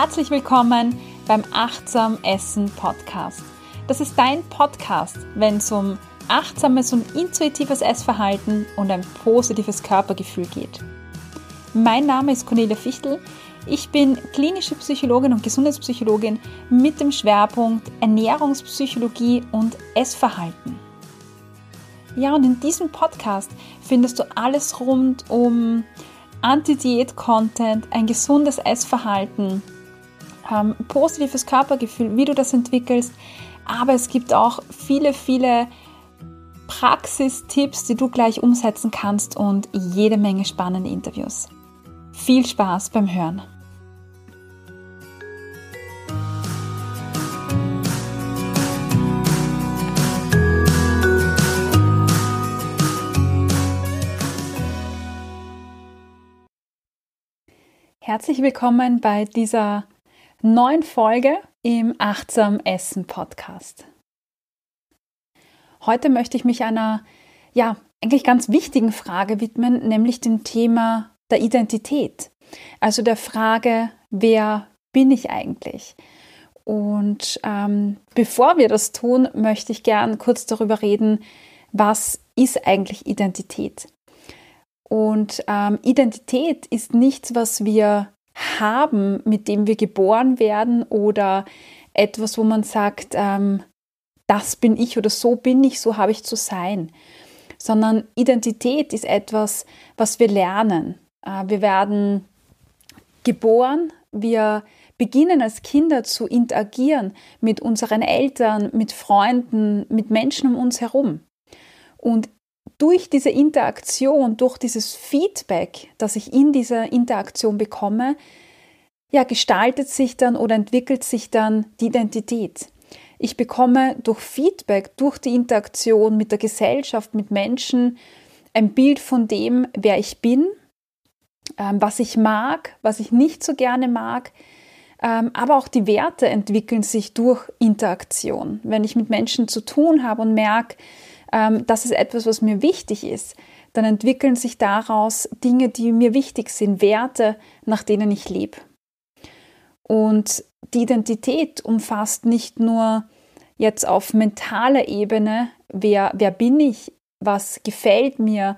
Herzlich willkommen beim Achtsam Essen Podcast. Das ist dein Podcast, wenn es um achtsames und intuitives Essverhalten und ein positives Körpergefühl geht. Mein Name ist Cornelia Fichtel. Ich bin klinische Psychologin und Gesundheitspsychologin mit dem Schwerpunkt Ernährungspsychologie und Essverhalten. Ja, und in diesem Podcast findest du alles rund um Anti-Diät-Content, ein gesundes Essverhalten, ähm, positives Körpergefühl, wie du das entwickelst. Aber es gibt auch viele, viele Praxistipps, die du gleich umsetzen kannst und jede Menge spannende Interviews. Viel Spaß beim Hören. Herzlich willkommen bei dieser neuen Folge im Achtsam Essen Podcast. Heute möchte ich mich einer, ja, eigentlich ganz wichtigen Frage widmen, nämlich dem Thema der Identität. Also der Frage, wer bin ich eigentlich? Und ähm, bevor wir das tun, möchte ich gern kurz darüber reden, was ist eigentlich Identität? Und ähm, Identität ist nichts, was wir haben, mit dem wir geboren werden oder etwas, wo man sagt, ähm, das bin ich oder so bin ich, so habe ich zu sein. Sondern Identität ist etwas, was wir lernen. Äh, wir werden geboren, wir beginnen als Kinder zu interagieren mit unseren Eltern, mit Freunden, mit Menschen um uns herum. Und durch diese Interaktion, durch dieses Feedback, das ich in dieser Interaktion bekomme, ja, gestaltet sich dann oder entwickelt sich dann die Identität. Ich bekomme durch Feedback, durch die Interaktion mit der Gesellschaft, mit Menschen, ein Bild von dem, wer ich bin, ähm, was ich mag, was ich nicht so gerne mag. Ähm, aber auch die Werte entwickeln sich durch Interaktion. Wenn ich mit Menschen zu tun habe und merke, ähm, das ist etwas, was mir wichtig ist, dann entwickeln sich daraus Dinge, die mir wichtig sind, Werte, nach denen ich lebe. Und die Identität umfasst nicht nur jetzt auf mentaler Ebene, wer, wer bin ich, was gefällt mir,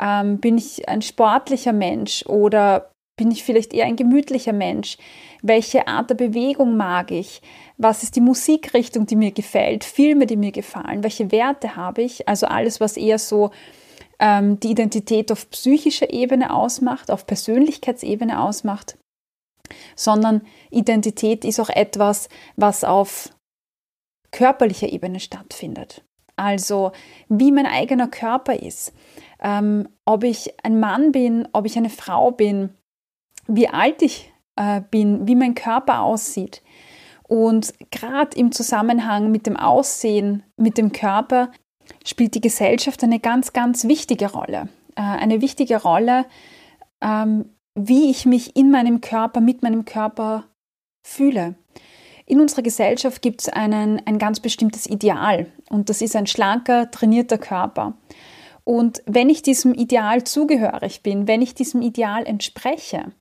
ähm, bin ich ein sportlicher Mensch oder bin ich vielleicht eher ein gemütlicher Mensch? Welche Art der Bewegung mag ich? Was ist die Musikrichtung, die mir gefällt? Filme, die mir gefallen? Welche Werte habe ich? Also alles, was eher so ähm, die Identität auf psychischer Ebene ausmacht, auf Persönlichkeitsebene ausmacht, sondern Identität ist auch etwas, was auf körperlicher Ebene stattfindet. Also wie mein eigener Körper ist, ähm, ob ich ein Mann bin, ob ich eine Frau bin, wie alt ich äh, bin, wie mein Körper aussieht. Und gerade im Zusammenhang mit dem Aussehen, mit dem Körper, spielt die Gesellschaft eine ganz, ganz wichtige Rolle. Äh, eine wichtige Rolle, ähm, wie ich mich in meinem Körper, mit meinem Körper fühle. In unserer Gesellschaft gibt es ein ganz bestimmtes Ideal und das ist ein schlanker, trainierter Körper. Und wenn ich diesem Ideal zugehörig bin, wenn ich diesem Ideal entspreche,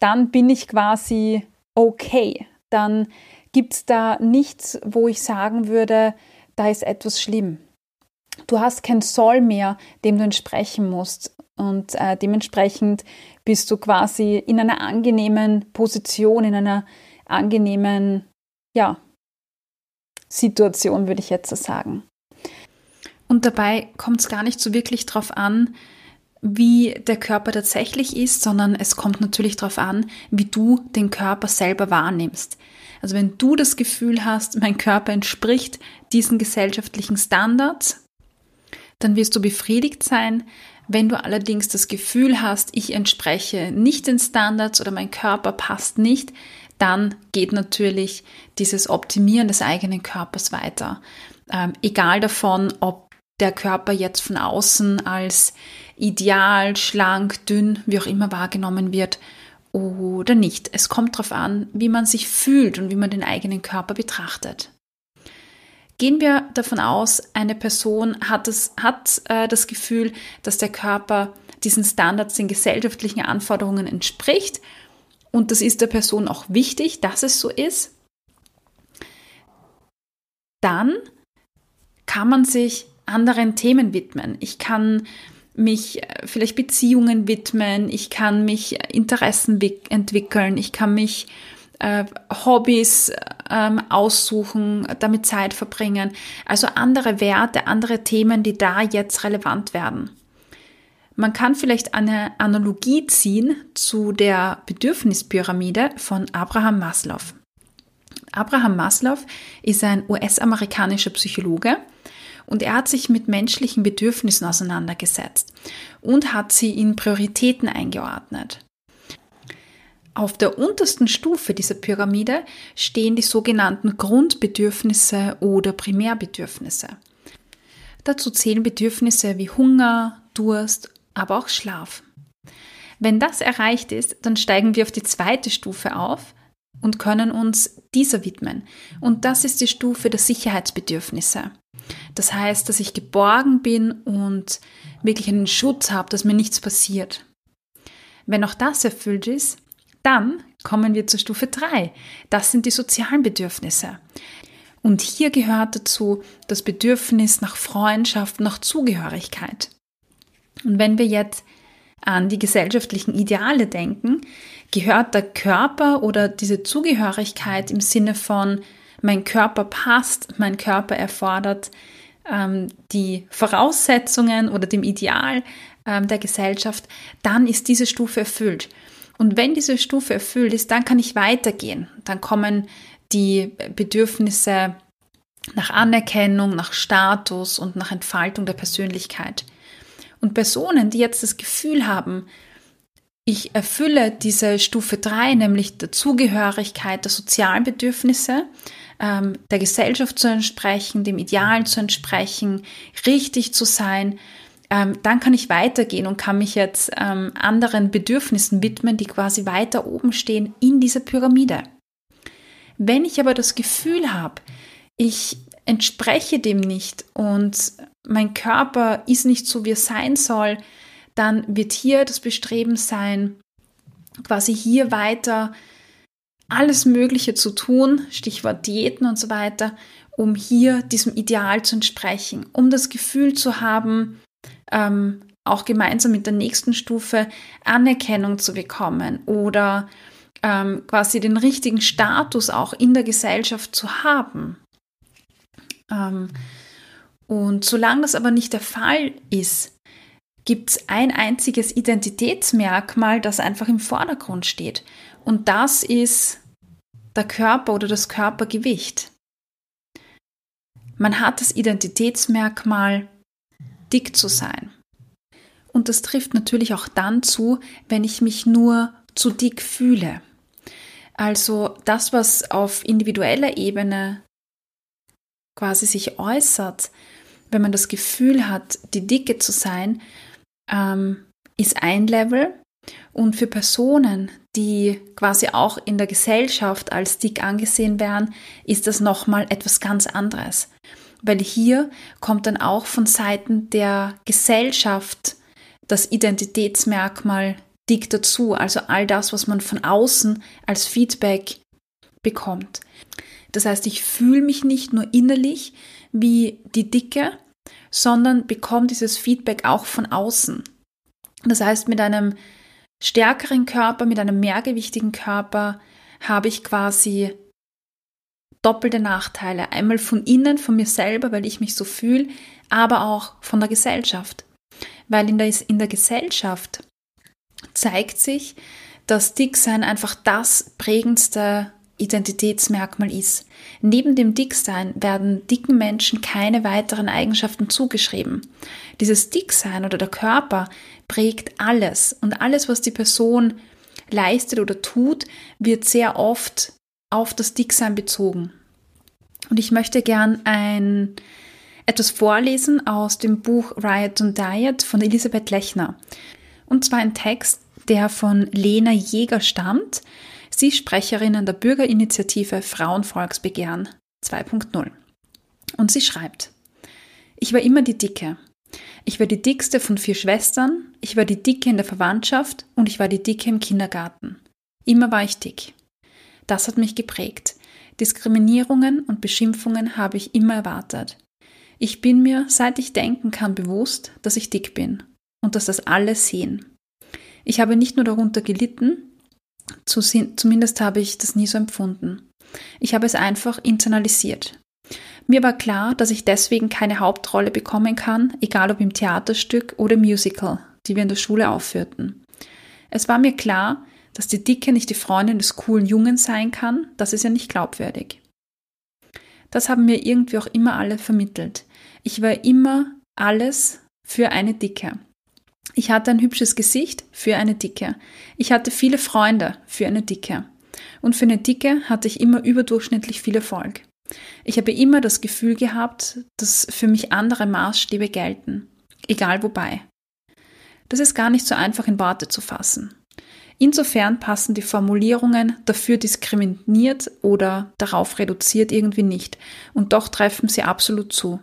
dann bin ich quasi okay. Dann gibt es da nichts, wo ich sagen würde, da ist etwas schlimm. Du hast kein Soll mehr, dem du entsprechen musst. Und äh, dementsprechend bist du quasi in einer angenehmen Position, in einer angenehmen, ja, Situation, würde ich jetzt so sagen. Und dabei kommt es gar nicht so wirklich darauf an, wie der Körper tatsächlich ist, sondern es kommt natürlich darauf an, wie du den Körper selber wahrnimmst. Also wenn du das Gefühl hast, mein Körper entspricht diesen gesellschaftlichen Standards, dann wirst du befriedigt sein. Wenn du allerdings das Gefühl hast, ich entspreche nicht den Standards oder mein Körper passt nicht, dann geht natürlich dieses Optimieren des eigenen Körpers weiter. Ähm, egal davon, ob der Körper jetzt von außen als ideal, schlank, dünn, wie auch immer wahrgenommen wird oder nicht. Es kommt darauf an, wie man sich fühlt und wie man den eigenen Körper betrachtet. Gehen wir davon aus, eine Person hat, es, hat äh, das Gefühl, dass der Körper diesen Standards, den gesellschaftlichen Anforderungen entspricht und das ist der Person auch wichtig, dass es so ist, dann kann man sich anderen Themen widmen. Ich kann mich äh, vielleicht Beziehungen widmen, ich kann mich Interessen entwickeln, ich kann mich äh, Hobbys ähm, aussuchen, damit Zeit verbringen. Also andere Werte, andere Themen, die da jetzt relevant werden. Man kann vielleicht eine Analogie ziehen zu der Bedürfnispyramide von Abraham Maslow. Abraham Maslow ist ein US-amerikanischer Psychologe und er hat sich mit menschlichen Bedürfnissen auseinandergesetzt und hat sie in Prioritäten eingeordnet. Auf der untersten Stufe dieser Pyramide stehen die sogenannten Grundbedürfnisse oder Primärbedürfnisse. Dazu zählen Bedürfnisse wie Hunger, Durst, aber auch Schlaf. Wenn das erreicht ist, dann steigen wir auf die zweite Stufe auf und können uns dieser widmen. Und das ist die Stufe der Sicherheitsbedürfnisse. Das heißt, dass ich geborgen bin und wirklich einen Schutz habe, dass mir nichts passiert. Wenn auch das erfüllt ist, dann kommen wir zur Stufe 3. Das sind die sozialen Bedürfnisse. Und hier gehört dazu das Bedürfnis nach Freundschaft, nach Zugehörigkeit. Und wenn wir jetzt an die gesellschaftlichen Ideale denken, gehört der Körper oder diese Zugehörigkeit im Sinne von mein Körper passt, mein Körper erfordert ähm, die Voraussetzungen oder dem Ideal ähm, der Gesellschaft, dann ist diese Stufe erfüllt. Und wenn diese Stufe erfüllt ist, dann kann ich weitergehen. Dann kommen die Bedürfnisse nach Anerkennung, nach Status und nach Entfaltung der Persönlichkeit. Und Personen, die jetzt das Gefühl haben, ich erfülle diese Stufe 3, nämlich der Zugehörigkeit, der sozialen Bedürfnisse, ähm, der Gesellschaft zu entsprechen, dem Idealen zu entsprechen, richtig zu sein, ähm, dann kann ich weitergehen und kann mich jetzt ähm, anderen Bedürfnissen widmen, die quasi weiter oben stehen in dieser Pyramide. Wenn ich aber das Gefühl habe, ich entspreche dem nicht und mein Körper ist nicht so, wie er sein soll, dann wird hier das Bestreben sein, quasi hier weiter alles Mögliche zu tun, Stichwort Diäten und so weiter, um hier diesem Ideal zu entsprechen, um das Gefühl zu haben, ähm, auch gemeinsam mit der nächsten Stufe Anerkennung zu bekommen oder ähm, quasi den richtigen Status auch in der Gesellschaft zu haben. Ähm, und solange das aber nicht der Fall ist, gibt es ein einziges Identitätsmerkmal, das einfach im Vordergrund steht. Und das ist der Körper oder das Körpergewicht. Man hat das Identitätsmerkmal dick zu sein. Und das trifft natürlich auch dann zu, wenn ich mich nur zu dick fühle. Also das, was auf individueller Ebene quasi sich äußert, wenn man das Gefühl hat, die Dicke zu sein, ähm, ist ein Level. Und für Personen, die quasi auch in der Gesellschaft als dick angesehen werden, ist das nochmal etwas ganz anderes weil hier kommt dann auch von Seiten der Gesellschaft das Identitätsmerkmal dick dazu, also all das, was man von außen als Feedback bekommt. Das heißt, ich fühle mich nicht nur innerlich wie die Dicke, sondern bekomme dieses Feedback auch von außen. Das heißt, mit einem stärkeren Körper, mit einem mehrgewichtigen Körper habe ich quasi doppelte Nachteile. Einmal von innen, von mir selber, weil ich mich so fühle, aber auch von der Gesellschaft. Weil in der, in der Gesellschaft zeigt sich, dass Dicksein einfach das prägendste Identitätsmerkmal ist. Neben dem Dicksein werden dicken Menschen keine weiteren Eigenschaften zugeschrieben. Dieses Dicksein oder der Körper prägt alles und alles, was die Person leistet oder tut, wird sehr oft auf das Dicksein bezogen. Und ich möchte gern ein, etwas vorlesen aus dem Buch Riot and Diet von Elisabeth Lechner. Und zwar ein Text, der von Lena Jäger stammt. Sie Sprecherin an der Bürgerinitiative Frauenvolksbegehren 2.0. Und sie schreibt, ich war immer die Dicke. Ich war die dickste von vier Schwestern, ich war die Dicke in der Verwandtschaft und ich war die Dicke im Kindergarten. Immer war ich dick. Das hat mich geprägt. Diskriminierungen und Beschimpfungen habe ich immer erwartet. Ich bin mir, seit ich denken kann, bewusst, dass ich dick bin und dass das alle sehen. Ich habe nicht nur darunter gelitten, zumindest habe ich das nie so empfunden. Ich habe es einfach internalisiert. Mir war klar, dass ich deswegen keine Hauptrolle bekommen kann, egal ob im Theaterstück oder Musical, die wir in der Schule aufführten. Es war mir klar, dass die Dicke nicht die Freundin des coolen Jungen sein kann, das ist ja nicht glaubwürdig. Das haben mir irgendwie auch immer alle vermittelt. Ich war immer alles für eine Dicke. Ich hatte ein hübsches Gesicht für eine Dicke. Ich hatte viele Freunde für eine Dicke. Und für eine Dicke hatte ich immer überdurchschnittlich viel Erfolg. Ich habe immer das Gefühl gehabt, dass für mich andere Maßstäbe gelten, egal wobei. Das ist gar nicht so einfach in Worte zu fassen. Insofern passen die Formulierungen dafür diskriminiert oder darauf reduziert irgendwie nicht, und doch treffen sie absolut zu.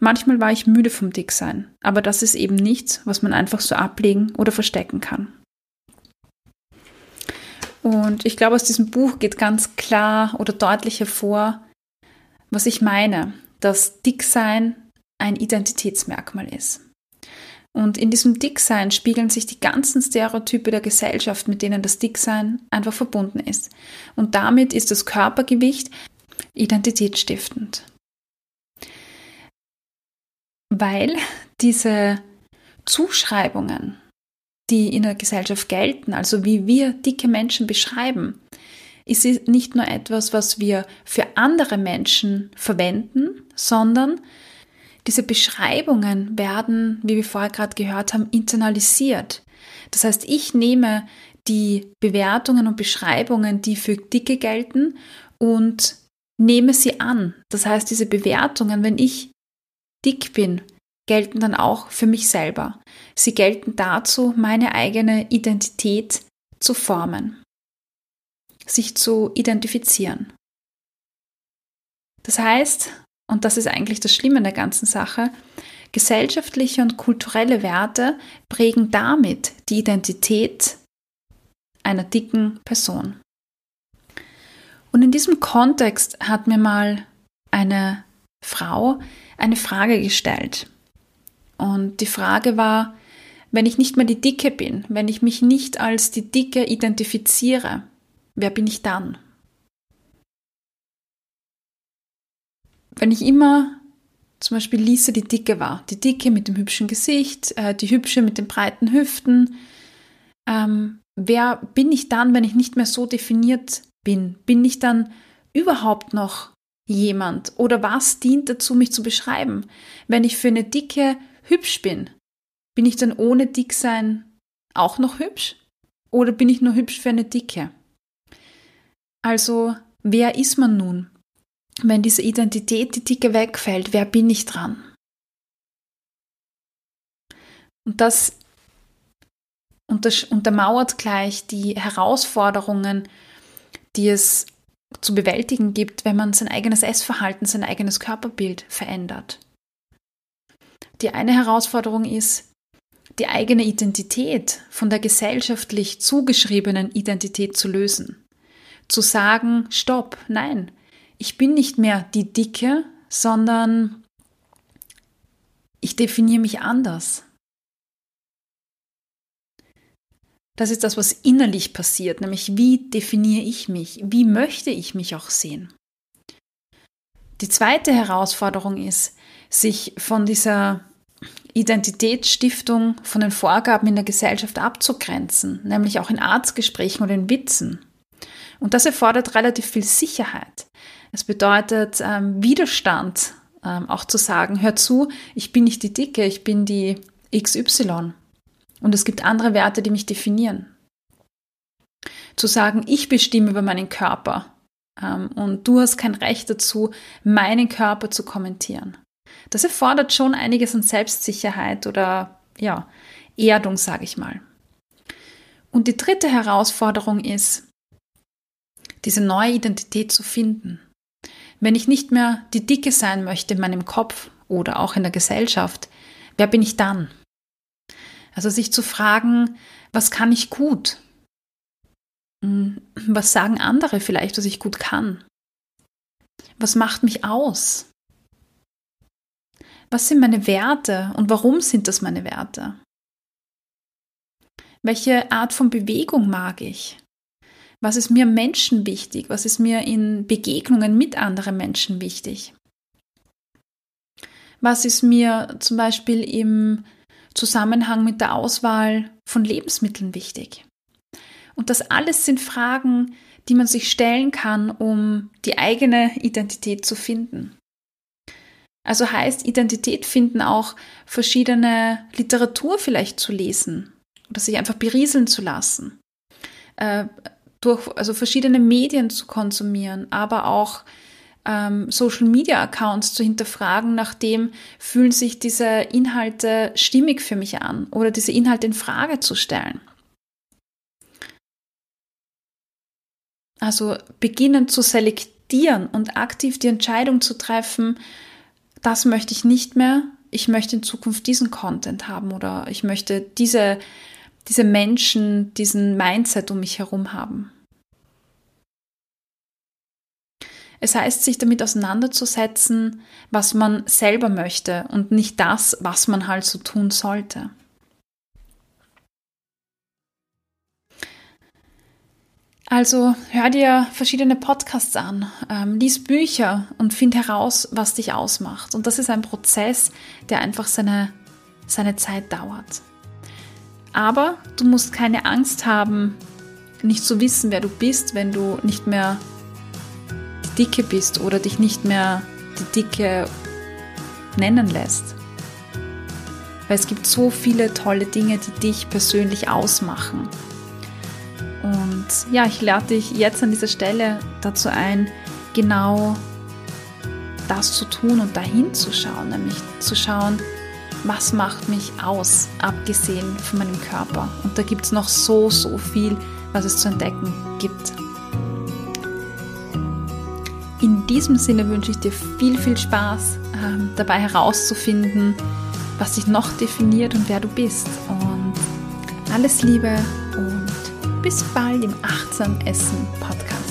Manchmal war ich müde vom Dicksein, aber das ist eben nichts, was man einfach so ablegen oder verstecken kann. Und ich glaube, aus diesem Buch geht ganz klar oder deutlich hervor, was ich meine, dass Dicksein ein Identitätsmerkmal ist. Und in diesem Dicksein spiegeln sich die ganzen Stereotype der Gesellschaft, mit denen das Dicksein einfach verbunden ist. Und damit ist das Körpergewicht identitätsstiftend. Weil diese Zuschreibungen, die in der Gesellschaft gelten, also wie wir dicke Menschen beschreiben, ist nicht nur etwas, was wir für andere Menschen verwenden, sondern diese Beschreibungen werden, wie wir vorher gerade gehört haben, internalisiert. Das heißt, ich nehme die Bewertungen und Beschreibungen, die für Dicke gelten, und nehme sie an. Das heißt, diese Bewertungen, wenn ich dick bin, gelten dann auch für mich selber. Sie gelten dazu, meine eigene Identität zu formen, sich zu identifizieren. Das heißt, und das ist eigentlich das Schlimme in der ganzen Sache, gesellschaftliche und kulturelle Werte prägen damit die Identität einer dicken Person. Und in diesem Kontext hat mir mal eine Frau eine Frage gestellt. Und die Frage war, wenn ich nicht mehr die Dicke bin, wenn ich mich nicht als die Dicke identifiziere, wer bin ich dann? wenn ich immer zum Beispiel Lisa die Dicke war, die Dicke mit dem hübschen Gesicht, äh, die Hübsche mit den breiten Hüften, ähm, wer bin ich dann, wenn ich nicht mehr so definiert bin? Bin ich dann überhaupt noch jemand? Oder was dient dazu, mich zu beschreiben? Wenn ich für eine Dicke hübsch bin, bin ich dann ohne Dicksein auch noch hübsch? Oder bin ich nur hübsch für eine Dicke? Also, wer ist man nun? wenn diese Identität, die Dicke wegfällt, wer bin ich dran? Und das untermauert gleich die Herausforderungen, die es zu bewältigen gibt, wenn man sein eigenes Essverhalten, sein eigenes Körperbild verändert. Die eine Herausforderung ist, die eigene Identität von der gesellschaftlich zugeschriebenen Identität zu lösen. Zu sagen, stopp, nein, ich bin nicht mehr die Dicke, sondern ich definiere mich anders. Das ist das, was innerlich passiert, nämlich wie definiere ich mich, wie möchte ich mich auch sehen. Die zweite Herausforderung ist, sich von dieser Identitätsstiftung, von den Vorgaben in der Gesellschaft abzugrenzen, nämlich auch in Arztgesprächen oder in Witzen. Und das erfordert relativ viel Sicherheit. Es bedeutet ähm, Widerstand, ähm, auch zu sagen, hör zu, ich bin nicht die Dicke, ich bin die XY. Und es gibt andere Werte, die mich definieren. Zu sagen, ich bestimme über meinen Körper ähm, und du hast kein Recht dazu, meinen Körper zu kommentieren. Das erfordert schon einiges an Selbstsicherheit oder ja, Erdung, sage ich mal. Und die dritte Herausforderung ist, diese neue Identität zu finden. Wenn ich nicht mehr die Dicke sein möchte in meinem Kopf oder auch in der Gesellschaft, wer bin ich dann? Also sich zu fragen, was kann ich gut? Hm, was sagen andere vielleicht, was ich gut kann? Was macht mich aus? Was sind meine Werte und warum sind das meine Werte? Welche Art von Bewegung mag ich? Was ist mir Menschen wichtig? Was ist mir in Begegnungen mit anderen Menschen wichtig? Was ist mir zum Beispiel im Zusammenhang mit der Auswahl von Lebensmitteln wichtig? Und das alles sind Fragen, die man sich stellen kann, um die eigene Identität zu finden. Also heißt Identität finden auch verschiedene Literatur vielleicht zu lesen oder sich einfach berieseln zu lassen, äh, durch also verschiedene Medien zu konsumieren, aber auch ähm, Social Media Accounts zu hinterfragen, nachdem fühlen sich diese Inhalte stimmig für mich an oder diese Inhalte in Frage zu stellen. Also beginnen zu selektieren und aktiv die Entscheidung zu treffen, das möchte ich nicht mehr, ich möchte in Zukunft diesen Content haben oder ich möchte diese, diese Menschen, diesen Mindset um mich herum haben. Es heißt, sich damit auseinanderzusetzen, was man selber möchte und nicht das, was man halt so tun sollte. Also hör dir verschiedene Podcasts an, ähm, lies Bücher und find heraus, was dich ausmacht. Und das ist ein Prozess, der einfach seine, seine Zeit dauert. Aber du musst keine Angst haben, nicht zu wissen, wer du bist, wenn du nicht mehr die Dicke bist oder dich nicht mehr die Dicke nennen lässt. Weil es gibt so viele tolle Dinge, die dich persönlich ausmachen. Und ja, ich lade dich jetzt an dieser Stelle dazu ein, genau das zu tun und dahin zu schauen, nämlich zu schauen, was macht mich aus, abgesehen von meinem Körper. Und da gibt es noch so, so viel, was es zu entdecken gibt. In diesem Sinne wünsche ich dir viel, viel Spaß äh, dabei herauszufinden, was dich noch definiert und wer du bist. Und alles Liebe bis bald im Achtsam Essen Podcast.